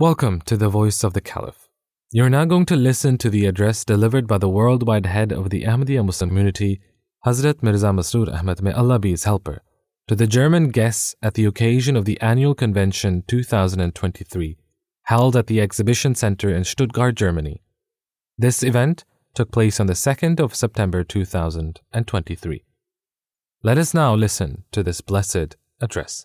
Welcome to the Voice of the Caliph. You're now going to listen to the address delivered by the worldwide head of the Ahmadiyya Muslim community, Hazrat Mirza Masroor Ahmad, may Allah be his helper, to the German guests at the occasion of the annual convention 2023, held at the Exhibition Center in Stuttgart, Germany. This event took place on the 2nd of September 2023. Let us now listen to this blessed address.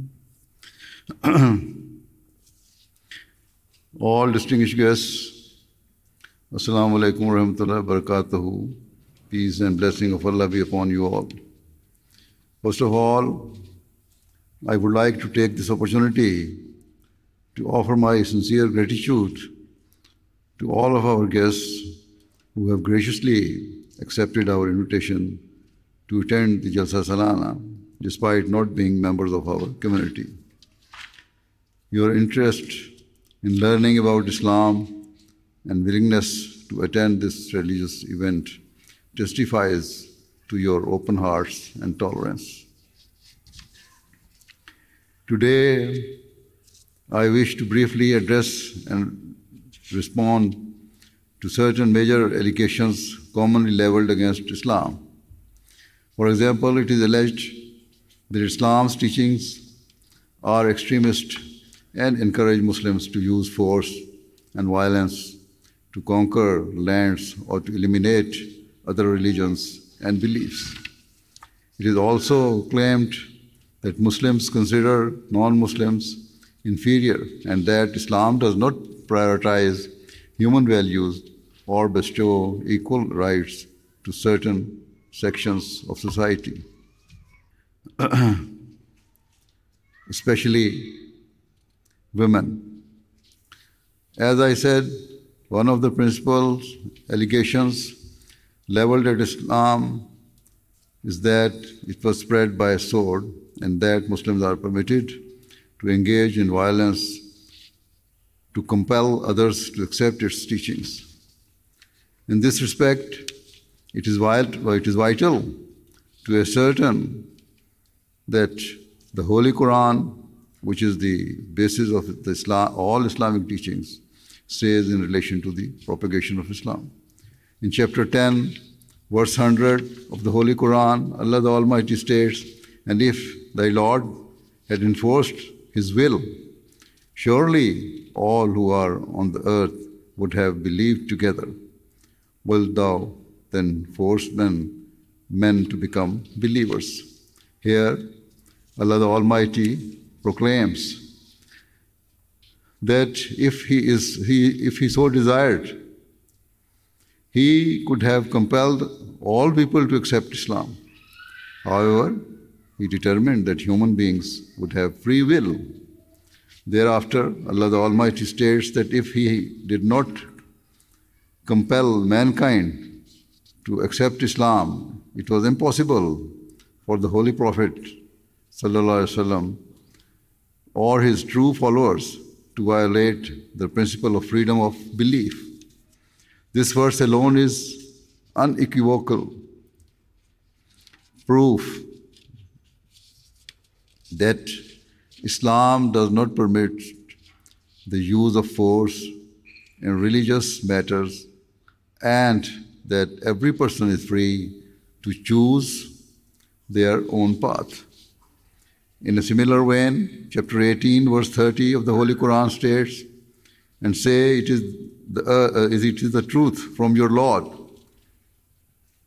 All distinguished guests, Assalamu alaikum wa rahmatullahi wa barakatuhu. Peace and blessing of Allah be upon you all. First of all, I would like to take this opportunity to offer my sincere gratitude to all of our guests who have graciously accepted our invitation to attend the Jalsa Salana despite not being members of our community. Your interest in learning about Islam and willingness to attend this religious event testifies to your open hearts and tolerance. Today, I wish to briefly address and respond to certain major allegations commonly leveled against Islam. For example, it is alleged that Islam's teachings are extremist and encourage Muslims to use force and violence to conquer lands or to eliminate other religions and beliefs. It is also claimed that Muslims consider non Muslims inferior and that Islam does not prioritize human values or bestow equal rights to certain sections of society, especially women. As I said, one of the principal allegations leveled at Islam is that it was spread by a sword and that Muslims are permitted to engage in violence to compel others to accept its teachings. In this respect, it is vital, it is vital to ascertain that the Holy Quran which is the basis of the Islam, all Islamic teachings, says in relation to the propagation of Islam. In chapter 10, verse 100 of the Holy Quran, Allah the Almighty states, And if thy Lord had enforced his will, surely all who are on the earth would have believed together. Wilt thou then force men, men to become believers? Here, Allah the Almighty proclaims that if he is he if he so desired he could have compelled all people to accept islam. However he determined that human beings would have free will. Thereafter allah the almighty states that if he did not compel mankind to accept islam it was impossible for the holy prophet sallallahu alaihi wasallam or his true followers to violate the principle of freedom of belief. This verse alone is unequivocal proof that Islam does not permit the use of force in religious matters and that every person is free to choose their own path. In a similar vein, chapter 18, verse 30 of the Holy Quran states, and say, It is the, uh, uh, it is the truth from your Lord.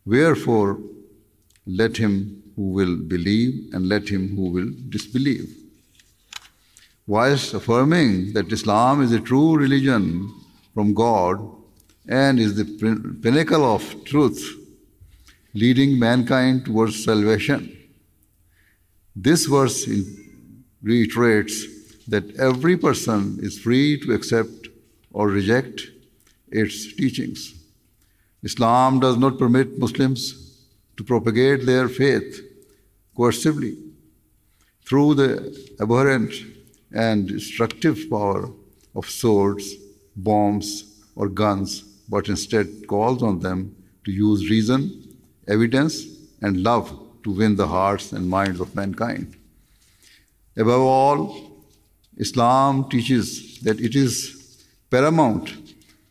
Wherefore, let him who will believe and let him who will disbelieve. Whilst affirming that Islam is a true religion from God and is the pinnacle of truth, leading mankind towards salvation. This verse reiterates that every person is free to accept or reject its teachings. Islam does not permit Muslims to propagate their faith coercively through the abhorrent and destructive power of swords, bombs, or guns, but instead calls on them to use reason, evidence, and love to win the hearts and minds of mankind. Above all, Islam teaches that it is paramount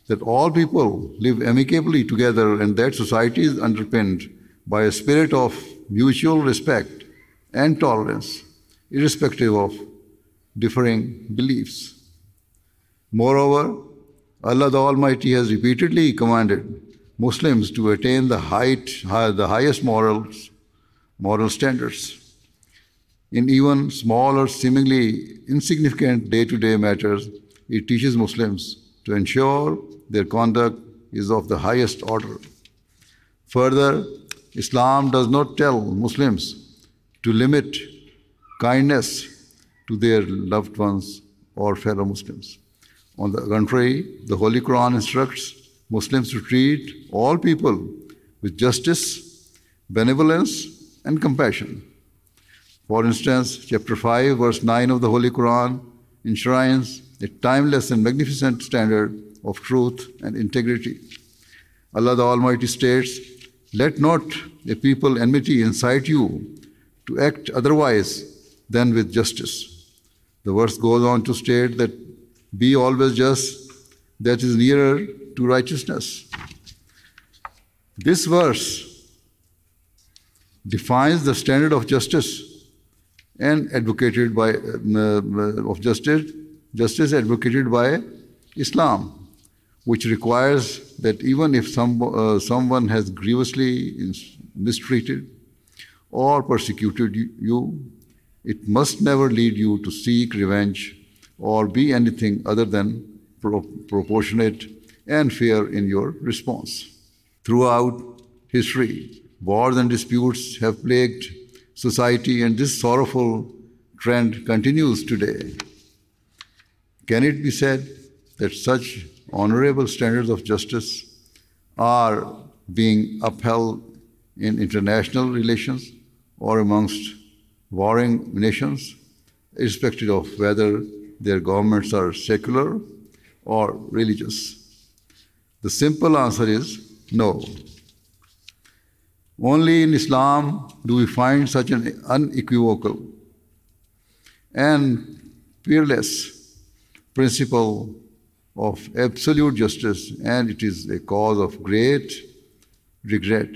that all people live amicably together and that society is underpinned by a spirit of mutual respect and tolerance, irrespective of differing beliefs. Moreover, Allah the Almighty has repeatedly commanded Muslims to attain the height, the highest morals, moral standards. In even small or seemingly insignificant day to day matters, it teaches Muslims to ensure their conduct is of the highest order. Further, Islam does not tell Muslims to limit kindness to their loved ones or fellow Muslims. On the contrary, the Holy Quran instructs Muslims to treat all people with justice, benevolence, and compassion. For instance, chapter 5, verse 9 of the Holy Quran enshrines a timeless and magnificent standard of truth and integrity. Allah the Almighty states, Let not a people enmity incite you to act otherwise than with justice. The verse goes on to state that be always just, that is nearer to righteousness. This verse defines the standard of justice and advocated by uh, of justice, justice advocated by Islam, which requires that even if some, uh, someone has grievously mistreated or persecuted you, it must never lead you to seek revenge or be anything other than pro- proportionate and fair in your response. Throughout history, wars and disputes have plagued society, and this sorrowful trend continues today. Can it be said that such honorable standards of justice are being upheld in international relations or amongst warring nations, irrespective of whether their governments are secular or religious? The simple answer is no. Only in Islam do we find such an unequivocal and fearless principle of absolute justice, and it is a cause of great regret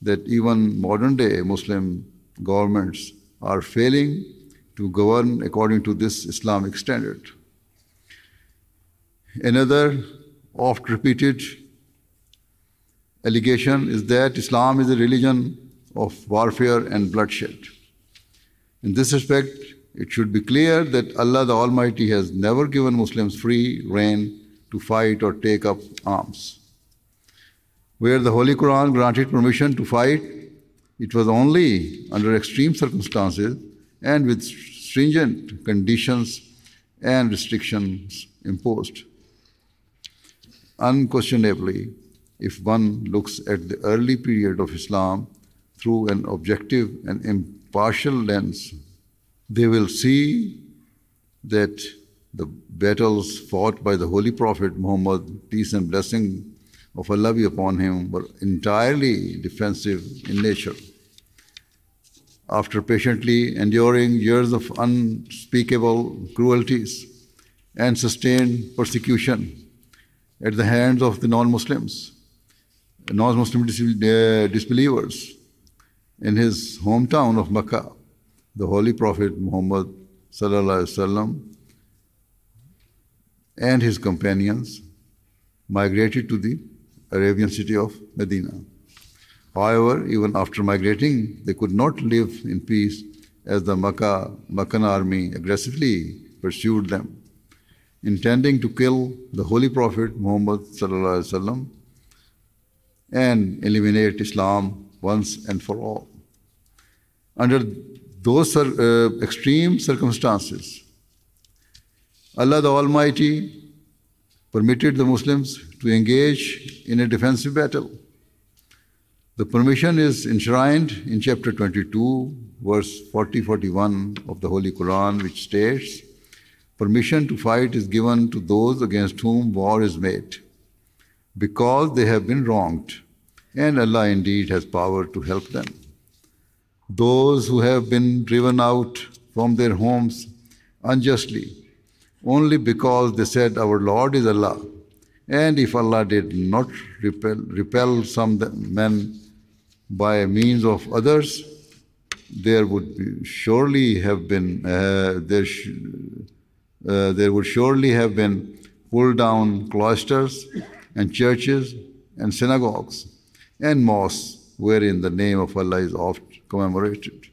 that even modern day Muslim governments are failing to govern according to this Islamic standard. Another oft repeated allegation is that Islam is a religion of warfare and bloodshed. In this respect, it should be clear that Allah the Almighty has never given Muslims free rein to fight or take up arms. Where the Holy Quran granted permission to fight, it was only under extreme circumstances and with stringent conditions and restrictions imposed. Unquestionably, if one looks at the early period of Islam through an objective and impartial lens, they will see that the battles fought by the Holy Prophet Muhammad, peace and blessing of Allah be upon him, were entirely defensive in nature. After patiently enduring years of unspeakable cruelties and sustained persecution at the hands of the non Muslims, non-Muslim eh, disbelievers in his hometown of Mecca, the Holy Prophet Muhammad sallallahu and his companions migrated to the Arabian city of Medina. However, even after migrating, they could not live in peace as the Makkah, Meccan army aggressively pursued them, intending to kill the Holy Prophet Muhammad and eliminate Islam once and for all. Under those uh, extreme circumstances, Allah the Almighty permitted the Muslims to engage in a defensive battle. The permission is enshrined in chapter 22, verse 40 41 of the Holy Quran, which states Permission to fight is given to those against whom war is made, because they have been wronged, and Allah indeed has power to help them. Those who have been driven out from their homes unjustly, only because they said, Our Lord is Allah. And if Allah did not repel, repel some men by means of others, there would surely have been uh, there, sh- uh, there would surely have been pulled down cloisters and churches and synagogues and mosques wherein the name of Allah is oft commemorated.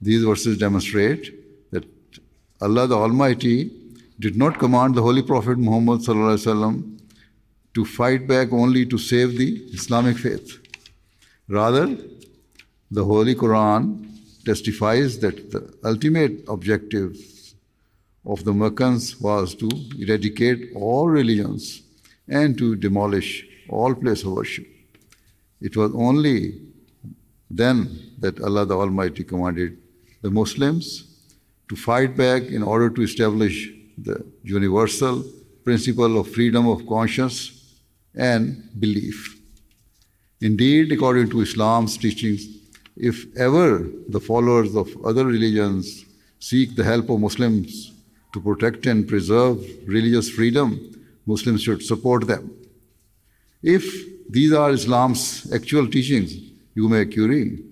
These verses demonstrate that Allah the Almighty did not command the Holy Prophet Muhammad to fight back only to save the Islamic faith. Rather, the Holy Quran testifies that the ultimate objective of the Meccans was to eradicate all religions and to demolish all places of worship. It was only then that Allah the Almighty commanded the Muslims to fight back in order to establish the universal principle of freedom of conscience and belief. Indeed, according to Islam's teachings, if ever the followers of other religions seek the help of Muslims to protect and preserve religious freedom, Muslims should support them. If these are Islam's actual teachings, you may query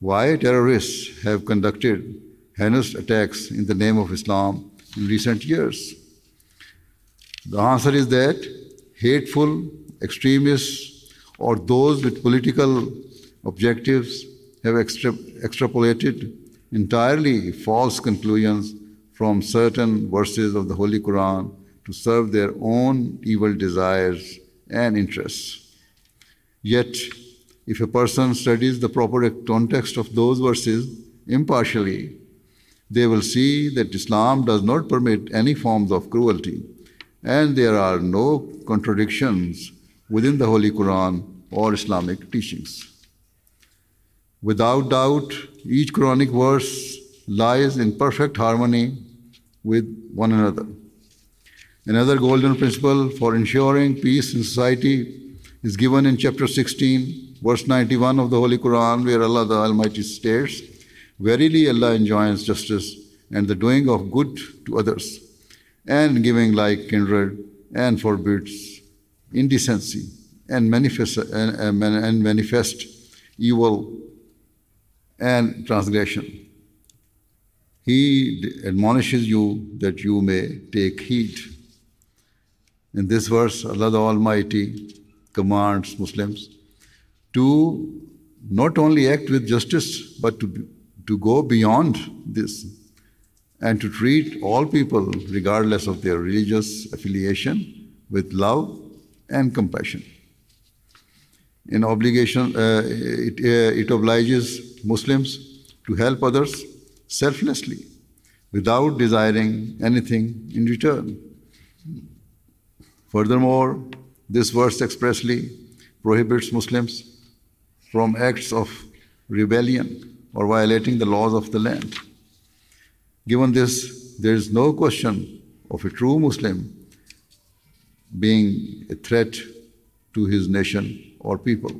why terrorists have conducted heinous attacks in the name of Islam in recent years. The answer is that hateful extremists or those with political objectives have extra- extrapolated entirely false conclusions from certain verses of the Holy Quran to serve their own evil desires and interests. Yet, if a person studies the proper context of those verses impartially, they will see that Islam does not permit any forms of cruelty, and there are no contradictions within the Holy Quran or Islamic teachings. Without doubt, each Quranic verse lies in perfect harmony with one another. Another golden principle for ensuring peace in society is given in chapter 16, verse 91 of the Holy Quran, where Allah the Almighty states, Verily Allah enjoins justice and the doing of good to others, and giving like kindred, and forbids indecency and manifest, and, and manifest evil and transgression. He admonishes you that you may take heed. In this verse, Allah the Almighty commands Muslims to not only act with justice, but to, to go beyond this and to treat all people, regardless of their religious affiliation, with love and compassion. In obligation, uh, it, uh, it obliges Muslims to help others selflessly without desiring anything in return. Furthermore, this verse expressly prohibits Muslims from acts of rebellion or violating the laws of the land. Given this, there is no question of a true Muslim being a threat to his nation or people.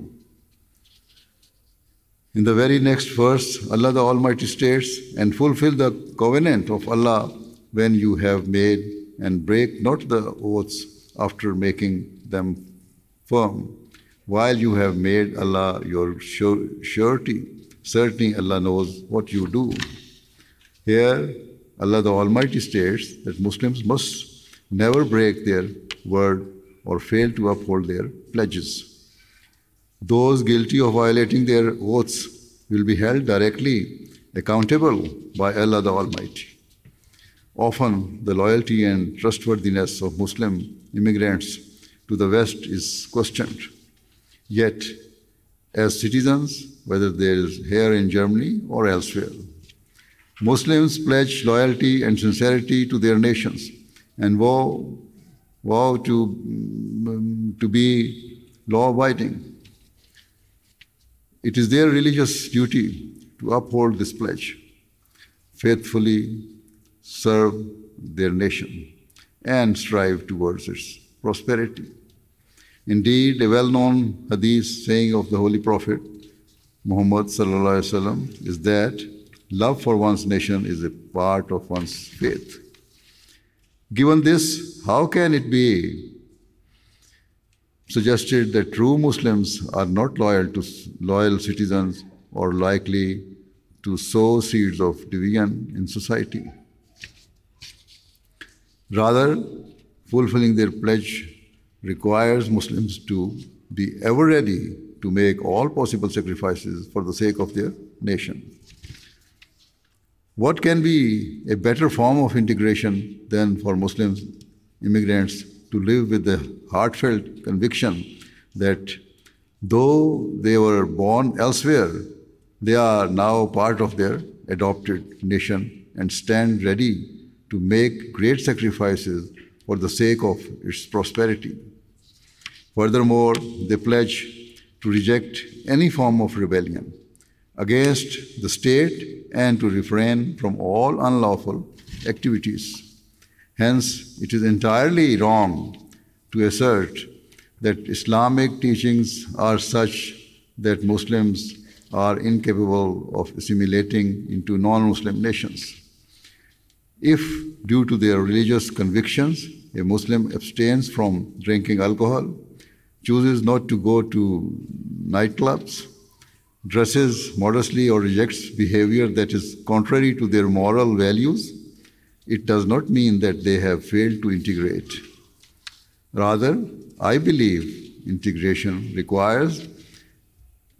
In the very next verse, Allah the Almighty states, And fulfill the covenant of Allah when you have made, and break not the oaths after making them firm, while you have made Allah your surety. Certainly, Allah knows what you do. Here, Allah the Almighty states that Muslims must never break their word or fail to uphold their pledges. Those guilty of violating their oaths will be held directly accountable by Allah the Almighty. Often, the loyalty and trustworthiness of Muslim immigrants to the West is questioned. Yet, as citizens, whether they are here in Germany or elsewhere, Muslims pledge loyalty and sincerity to their nations and vow, vow to, mm, to be law abiding. It is their religious duty to uphold this pledge, faithfully serve their nation, and strive towards its prosperity. Indeed, a well known hadith saying of the Holy Prophet Muhammad وسلم, is that love for one's nation is a part of one's faith. Given this, how can it be suggested that true Muslims are not loyal to loyal citizens or likely to sow seeds of division in society? Rather, fulfilling their pledge requires Muslims to be ever ready to make all possible sacrifices for the sake of their nation. What can be a better form of integration than for Muslim immigrants to live with the heartfelt conviction that though they were born elsewhere, they are now part of their adopted nation and stand ready to make great sacrifices for the sake of its prosperity. Furthermore, they pledge to reject any form of rebellion against the state and to refrain from all unlawful activities. Hence, it is entirely wrong to assert that Islamic teachings are such that Muslims are incapable of assimilating into non Muslim nations. If, due to their religious convictions, a Muslim abstains from drinking alcohol, chooses not to go to nightclubs, dresses modestly or rejects behavior that is contrary to their moral values, it does not mean that they have failed to integrate. Rather, I believe integration requires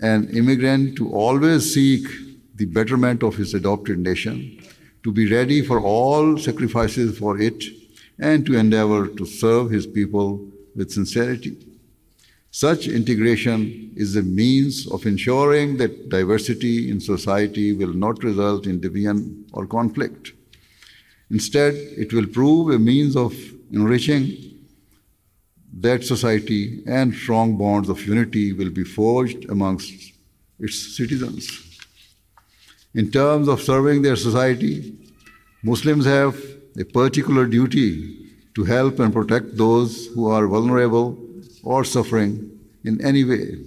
an immigrant to always seek the betterment of his adopted nation, to be ready for all sacrifices for it, and to endeavor to serve his people with sincerity. Such integration is a means of ensuring that diversity in society will not result in division or conflict. Instead, it will prove a means of enriching that society and strong bonds of unity will be forged amongst its citizens. In terms of serving their society, Muslims have a particular duty to help and protect those who are vulnerable or suffering in any way.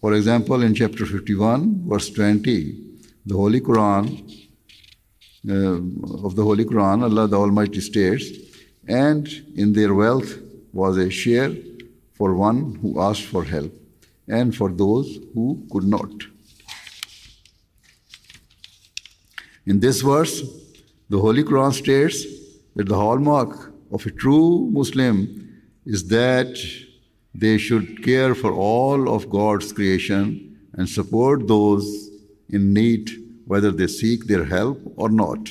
For example, in chapter 51, verse 20, the Holy Quran, uh, of the Holy Quran, Allah the Almighty states, and in their wealth was a share for one who asked for help, and for those who could not. In this verse, the Holy Quran states that the hallmark of a true Muslim is that they should care for all of God's creation and support those in need, whether they seek their help or not.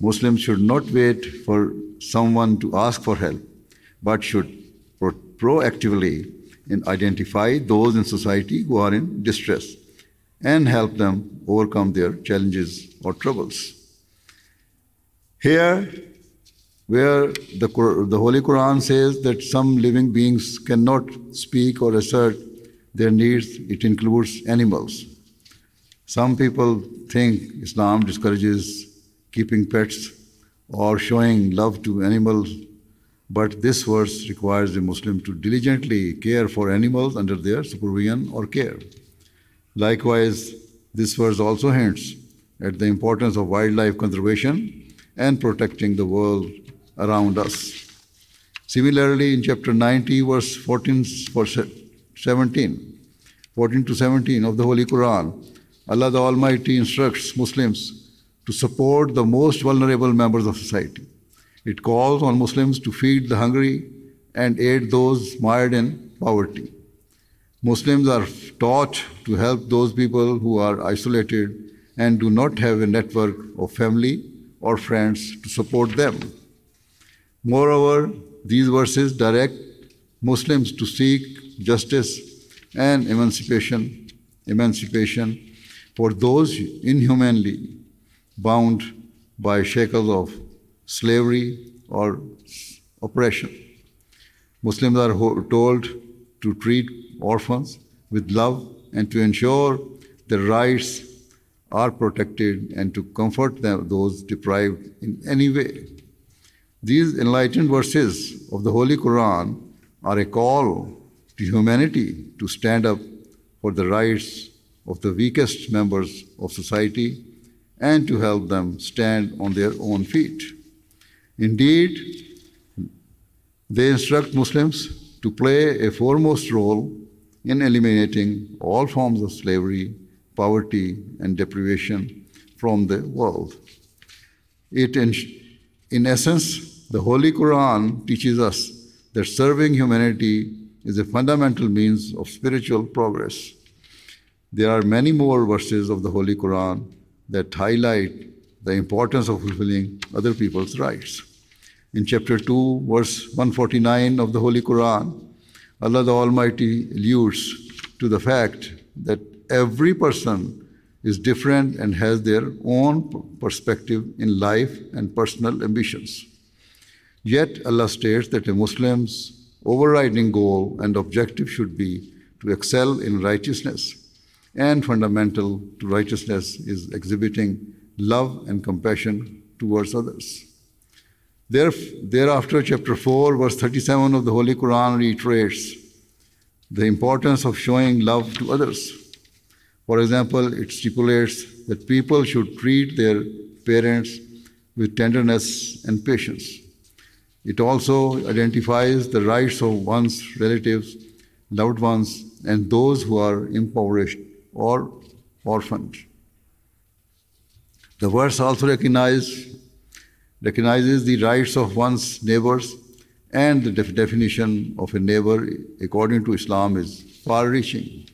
Muslims should not wait for someone to ask for help, but should pro- proactively identify those in society who are in distress and help them overcome their challenges or troubles. Here, where the, the Holy Quran says that some living beings cannot speak or assert their needs, it includes animals. Some people think Islam discourages keeping pets or showing love to animals, but this verse requires a Muslim to diligently care for animals under their supervision or care. Likewise, this verse also hints at the importance of wildlife conservation and protecting the world around us. Similarly, in chapter 90, verse 14, verse 17, 14 to 17 of the Holy Quran, Allah the Almighty instructs Muslims to support the most vulnerable members of society. It calls on Muslims to feed the hungry and aid those mired in poverty. Muslims are taught to help those people who are isolated and do not have a network of family or friends to support them. Moreover, these verses direct Muslims to seek justice and emancipation, emancipation for those inhumanly bound by shackles of slavery or oppression. Muslims are told to treat orphans with love and to ensure their rights are protected and to comfort them, those deprived in any way. These enlightened verses of the Holy Quran are a call to humanity to stand up for the rights of the weakest members of society and to help them stand on their own feet. Indeed, they instruct Muslims to play a foremost role in eliminating all forms of slavery, poverty, and deprivation from the world. It, in, in essence, the Holy Quran teaches us that serving humanity is a fundamental means of spiritual progress. There are many more verses of the Holy Quran that highlight the importance of fulfilling other people's rights. In chapter 2, verse 149 of the Holy Quran, Allah the Almighty alludes to the fact that every person is different and has their own perspective in life and personal ambitions. Yet Allah states that a Muslim's overriding goal and objective should be to excel in righteousness. And fundamental to righteousness is exhibiting love and compassion towards others. Thereafter, chapter 4, verse 37 of the Holy Quran reiterates the importance of showing love to others. For example, it stipulates that people should treat their parents with tenderness and patience. It also identifies the rights of one's relatives, loved ones, and those who are impoverished or orphaned. The verse also recognizes recognizes the rights of one's neighbors, and the def- definition of a neighbor, according to Islam, is far reaching.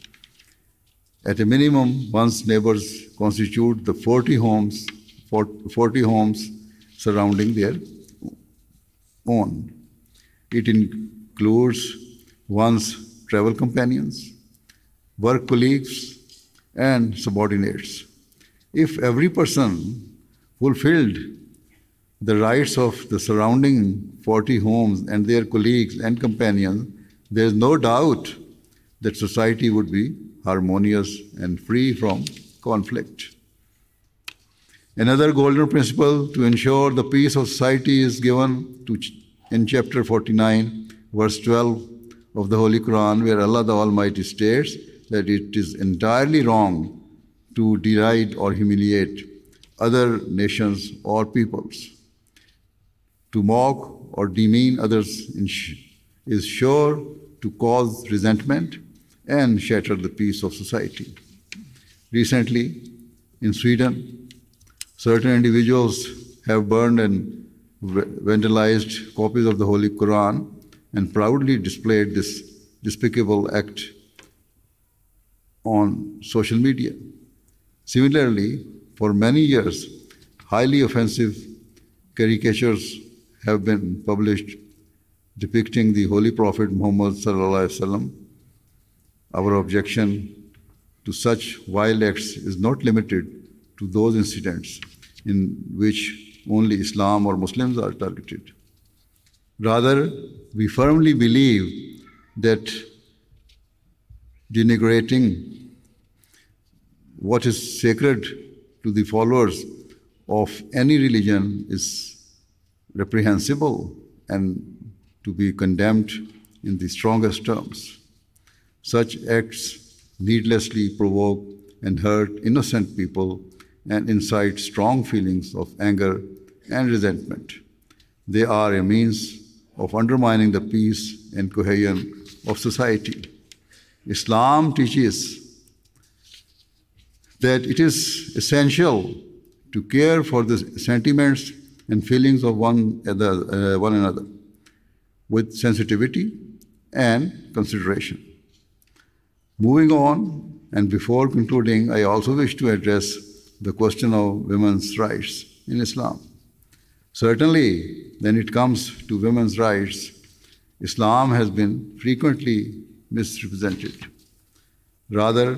At a minimum, one's neighbors constitute the 40 homes, 40 homes surrounding their own. It includes one's travel companions, work colleagues, and subordinates. If every person fulfilled the rights of the surrounding 40 homes and their colleagues and companions, there is no doubt that society would be harmonious and free from conflict. Another golden principle to ensure the peace of society is given to, in chapter 49, verse 12 of the Holy Quran, where Allah the Almighty states that it is entirely wrong to deride or humiliate other nations or peoples. To mock or demean others is sure to cause resentment and shatter the peace of society. Recently, in Sweden, certain individuals have burned and vandalized copies of the Holy Quran and proudly displayed this despicable act on social media. Similarly, for many years, highly offensive caricatures have been published depicting the Holy Prophet Muhammad. Our objection to such vile acts is not limited to those incidents in which only Islam or Muslims are targeted. Rather, we firmly believe that denigrating what is sacred to the followers of any religion is reprehensible and to be condemned in the strongest terms. Such acts needlessly provoke and hurt innocent people and incite strong feelings of anger and resentment. They are a means of undermining the peace and cohesion of society. Islam teaches that it is essential to care for the sentiments and feelings of one, other, uh, one another with sensitivity and consideration. Moving on, and before concluding, I also wish to address the question of women's rights in Islam. Certainly, when it comes to women's rights, Islam has been frequently misrepresented. Rather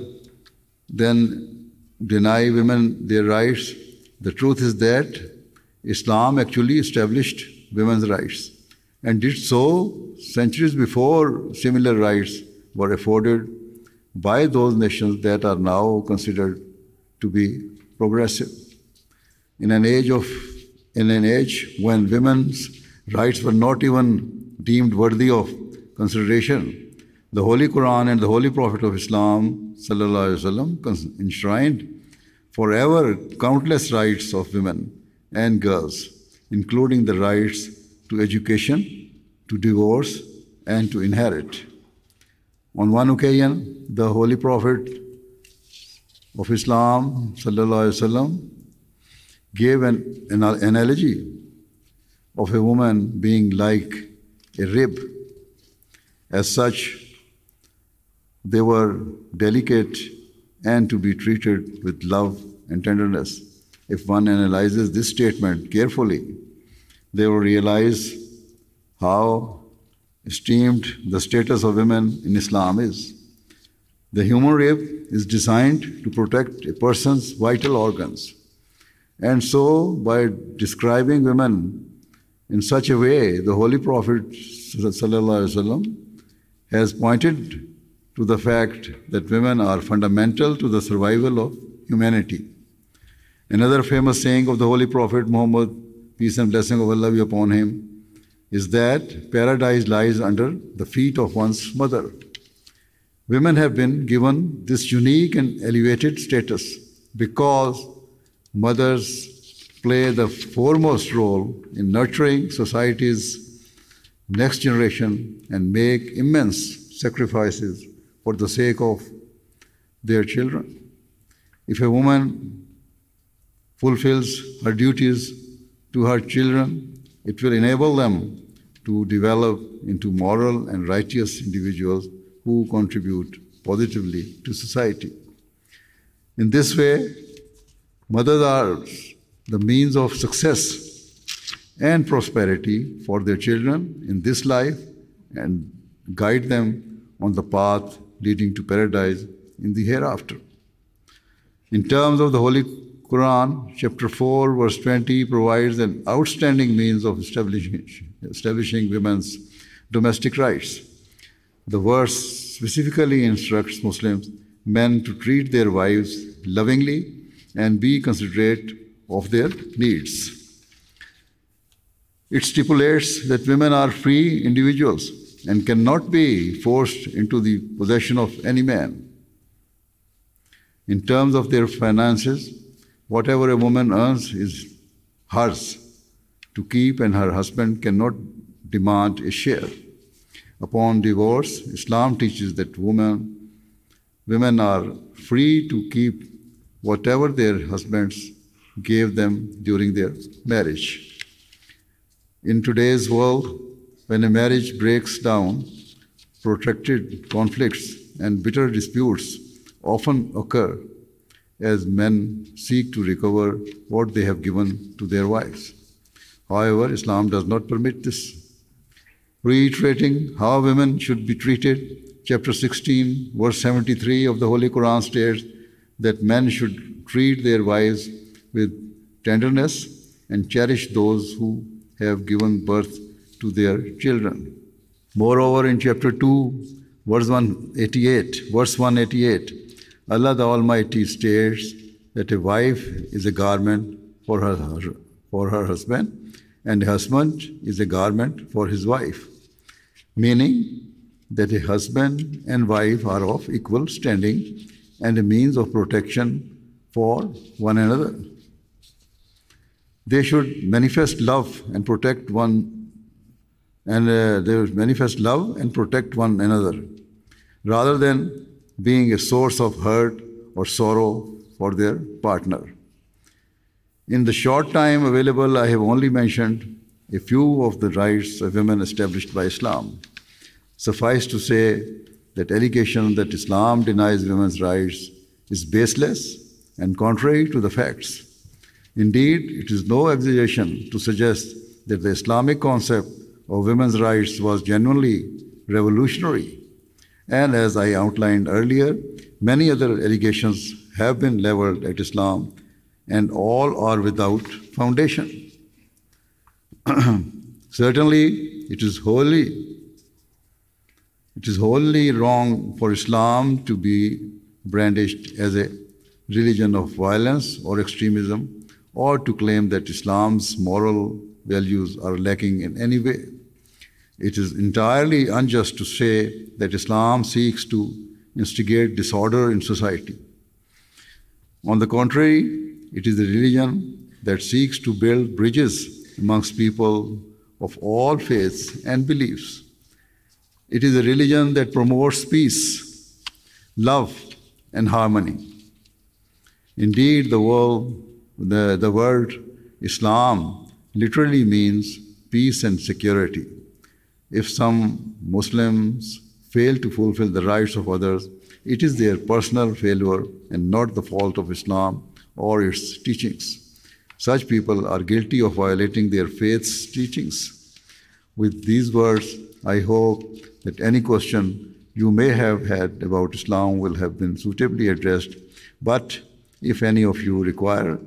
than deny women their rights, the truth is that Islam actually established women's rights and did so centuries before similar rights were afforded by those nations that are now considered to be progressive. In an age of in an age when women's rights were not even deemed worthy of consideration, the Holy Quran and the Holy Prophet of Islam وسلم, enshrined forever countless rights of women and girls, including the rights to education, to divorce, and to inherit. On one occasion, the Holy Prophet of Islam وسلم, gave an, an analogy of a woman being like a rib. As such, they were delicate and to be treated with love and tenderness. If one analyzes this statement carefully, they will realize how esteemed the status of women in Islam is. The human rib is designed to protect a person's vital organs. And so, by describing women in such a way, the Holy Prophet ﷺ has pointed to the fact that women are fundamental to the survival of humanity. Another famous saying of the Holy Prophet Muhammad, peace and blessing of Allah be upon him, is that paradise lies under the feet of one's mother. Women have been given this unique and elevated status because mothers play the foremost role in nurturing society's next generation and make immense sacrifices for the sake of their children. If a woman fulfills her duties to her children, it will enable them to develop into moral and righteous individuals who contribute positively to society. In this way, mothers are the means of success and prosperity for their children in this life and guide them on the path leading to paradise in the hereafter. In terms of the Holy Quran, chapter 4, verse 20, provides an outstanding means of establishing, establishing women's domestic rights. The verse specifically instructs Muslims men to treat their wives lovingly and be considerate of their needs. It stipulates that women are free individuals and cannot be forced into the possession of any man. In terms of their finances, whatever a woman earns is hers to keep, and her husband cannot demand a share. Upon divorce, Islam teaches that women, women are free to keep whatever their husbands gave them during their marriage. In today's world, when a marriage breaks down, protracted conflicts and bitter disputes often occur as men seek to recover what they have given to their wives. However, Islam does not permit this. Reiterating how women should be treated, chapter 16, verse 73 of the Holy Quran states that men should treat their wives with tenderness and cherish those who have given birth to their children. Moreover, in chapter 2, verse 188, verse 188, Allah the Almighty states that a wife is a garment for her, for her husband, and a husband is a garment for his wife, meaning that a husband and wife are of equal standing and a means of protection for one another. They should manifest love and protect one and uh, they manifest love and protect one another rather than being a source of hurt or sorrow for their partner. In the short time available, I have only mentioned a few of the rights of women established by Islam. Suffice to say that allegation that Islam denies women's rights is baseless and contrary to the facts. Indeed, it is no exaggeration to suggest that the Islamic concept of women's rights was genuinely revolutionary. And as I outlined earlier, many other allegations have been leveled at Islam, and all are without foundation. Certainly, it is wholly it is wholly wrong for Islam to be brandished as a religion of violence or extremism or to claim that Islam's moral values are lacking in any way. It is entirely unjust to say that Islam seeks to instigate disorder in society. On the contrary, it is a religion that seeks to build bridges amongst people of all faiths and beliefs. It is a religion that promotes peace, love, and harmony. Indeed, the world, the, the word Islam literally means peace and security. If some Muslims fail to fulfill the rights of others, it is their personal failure and not the fault of Islam or its teachings. Such people are guilty of violating their faith's teachings. With these words, I hope that any question you may have had about Islam will have been suitably addressed. But if any of you require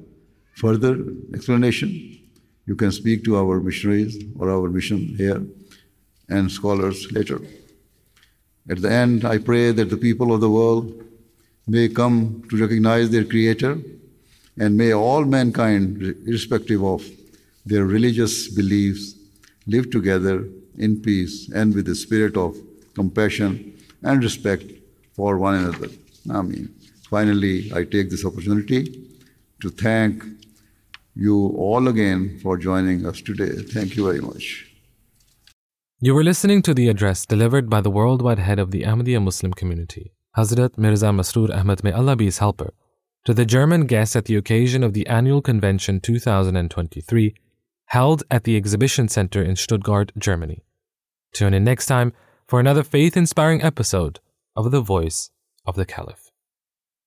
further explanation, you can speak to our missionaries or our mission here and scholars later. At the end, I pray that the people of the world may come to recognize their Creator and may all mankind, irrespective of their religious beliefs, live together in peace and with a spirit of compassion and respect for one another. Amen. Finally, I take this opportunity to thank you all again for joining us today. Thank you very much. You were listening to the address delivered by the worldwide head of the Ahmadiyya Muslim community, Hazrat Mirza Masroor Ahmad, may Allah be his helper, to the German guests at the occasion of the annual convention 2023 held at the Exhibition Center in Stuttgart, Germany. Tune in next time for another faith inspiring episode of The Voice of the Caliph.